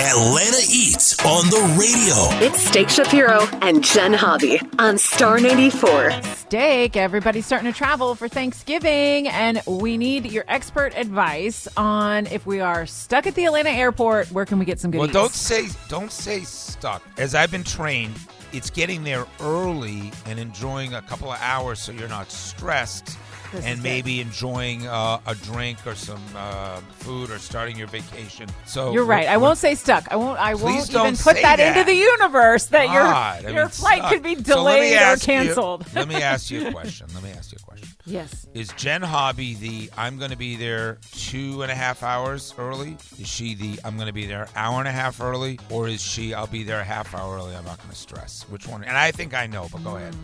Atlanta Eats on the radio. It's Steak Shapiro and Jen Hobby on Star 94. Steak, everybody's starting to travel for Thanksgiving, and we need your expert advice on if we are stuck at the Atlanta airport, where can we get some good Well, eats? don't say don't say stuck. As I've been trained, it's getting there early and enjoying a couple of hours so you're not stressed. This and maybe enjoying uh, a drink or some uh, food or starting your vacation. So You're right. I won't say stuck. I won't. I won't even put that, that. into the universe that God, your I your mean, flight stuck. could be So delayed or ask you- canceled. let me ask you a question. Let me ask you a question. yes. Is Jen Hobby the I'm going to be there two and a half hours early? Is she the I'm going to be there hour and a half early? Or is she I'll be there a half hour early? I'm not going to stress. Which one? And I think I know, but go ahead.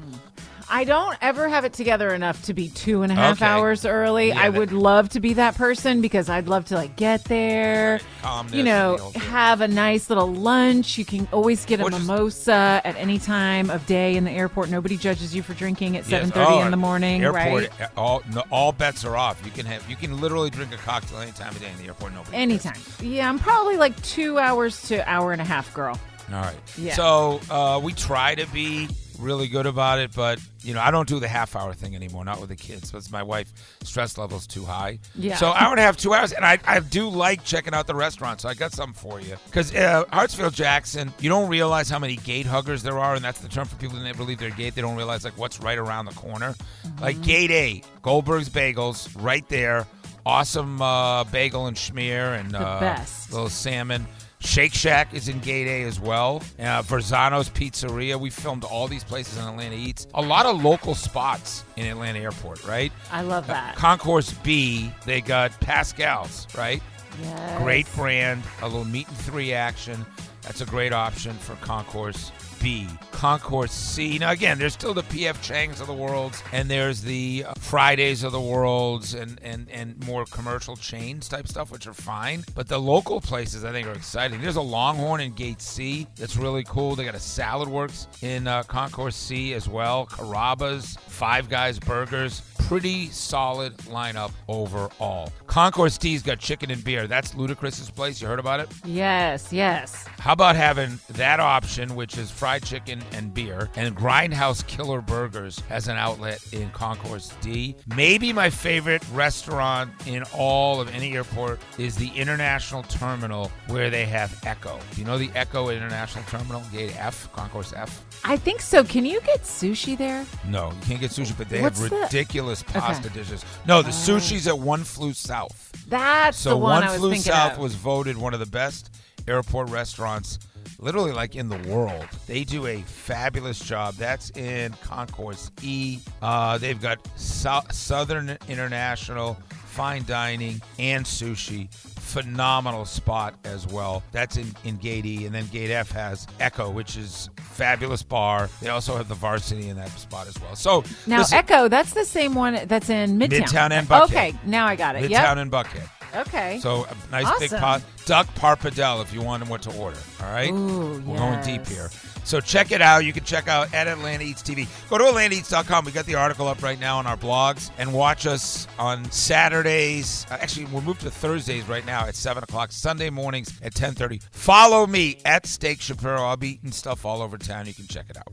I don't ever have it together enough to be two and a half Okay. hours early. Yeah, I that- would love to be that person because I'd love to like get there, Calmness you know, and the whole thing. have a nice little lunch. You can always get a Or just- mimosa at any time of day in the airport. Nobody judges you for drinking at Yes. seven thirty Oh, in the morning, airport, right? All no, all bets are off. You can have you can literally drink a cocktail any time of day in the airport. Nobody. cares. Anytime. Yeah, I'm probably like two hours to hour and a half girl. All right. Yeah. So uh, we try to be really good about it, but you know I don't do the half hour thing anymore. Not with the kids, because my wife stress level's too high. Yeah. So hour and a half, two hours, and I, I do like checking out the restaurant. So I got something for you because uh, Hartsfield Jackson, you don't realize how many gate huggers there are, and that's the term for people that never leave their gate. They don't realize like what's right around the corner. Like Gate A, Goldberg's Bagels, right there. Awesome uh, bagel and schmear and The uh, best. little salmon. Shake Shack is in Gate A as well. Uh, Varasano's Pizzeria. We filmed all these places in Atlanta Eats. A lot of local spots in Atlanta Airport, right? I love that. Concourse B, they got Paschal's, right? Yes. Great brand. A little meat and three action. That's a great option for Concourse B. Concourse C. Now, again, there's still the PF Chang's of the world, and there's the uh, Fridays of the world, and, and, and more commercial chains type stuff, which are fine. But the local places, I think, are exciting. There's a Longhorn in Gate C that's really cool. They got a Salad Works in uh, Concourse C as well. Carrabba's, Five Guys Burgers. Pretty solid lineup overall. Concourse D's got chicken and beer. That's Ludacris's place. You heard about it? Yes, yes. How about having that option, which is fried chicken and beer, and Grindhouse Killer Burgers has an outlet in Concourse D. Maybe my favorite restaurant in all of any airport is the International Terminal, where they have Ecco. Do you know the Ecco International Terminal, Gate F, Concourse F? I think so. Can you get sushi there? No, you can't get sushi, but they What's have the- ridiculous pasta Okay. dishes. No, the oh. sushi's at One Flew South. That's So the one, One I was Flew thinking South of. was voted one of the best airport restaurants, literally like in the world. They do a fabulous job. That's in Concourse E. Uh, they've got Sou- Southern International fine dining and sushi. Phenomenal spot as well. That's in, in Gate E. And then Gate F has Ecco, which is fabulous bar. They also have the varsity in that spot as well. So now listen, Ecco, that's the same one that's in Midtown. Midtown and Buckhead. Okay, now I got it. Midtown Yep. and Buckhead. Okay. So a nice big pot, duck pappardelle if you want to what to order. All right, Ooh, we're going deep here. So check it out. You can check out at Atlanta Eats TV. Go to AtlantaEats.com. We got the article up right now on our blogs, and watch us on Saturdays. Uh, Actually, we're moved to Thursdays right now at seven o'clock. Sunday mornings at ten thirty. Follow me at Steak Shapiro. I'll be eating stuff all over town. You can check it out.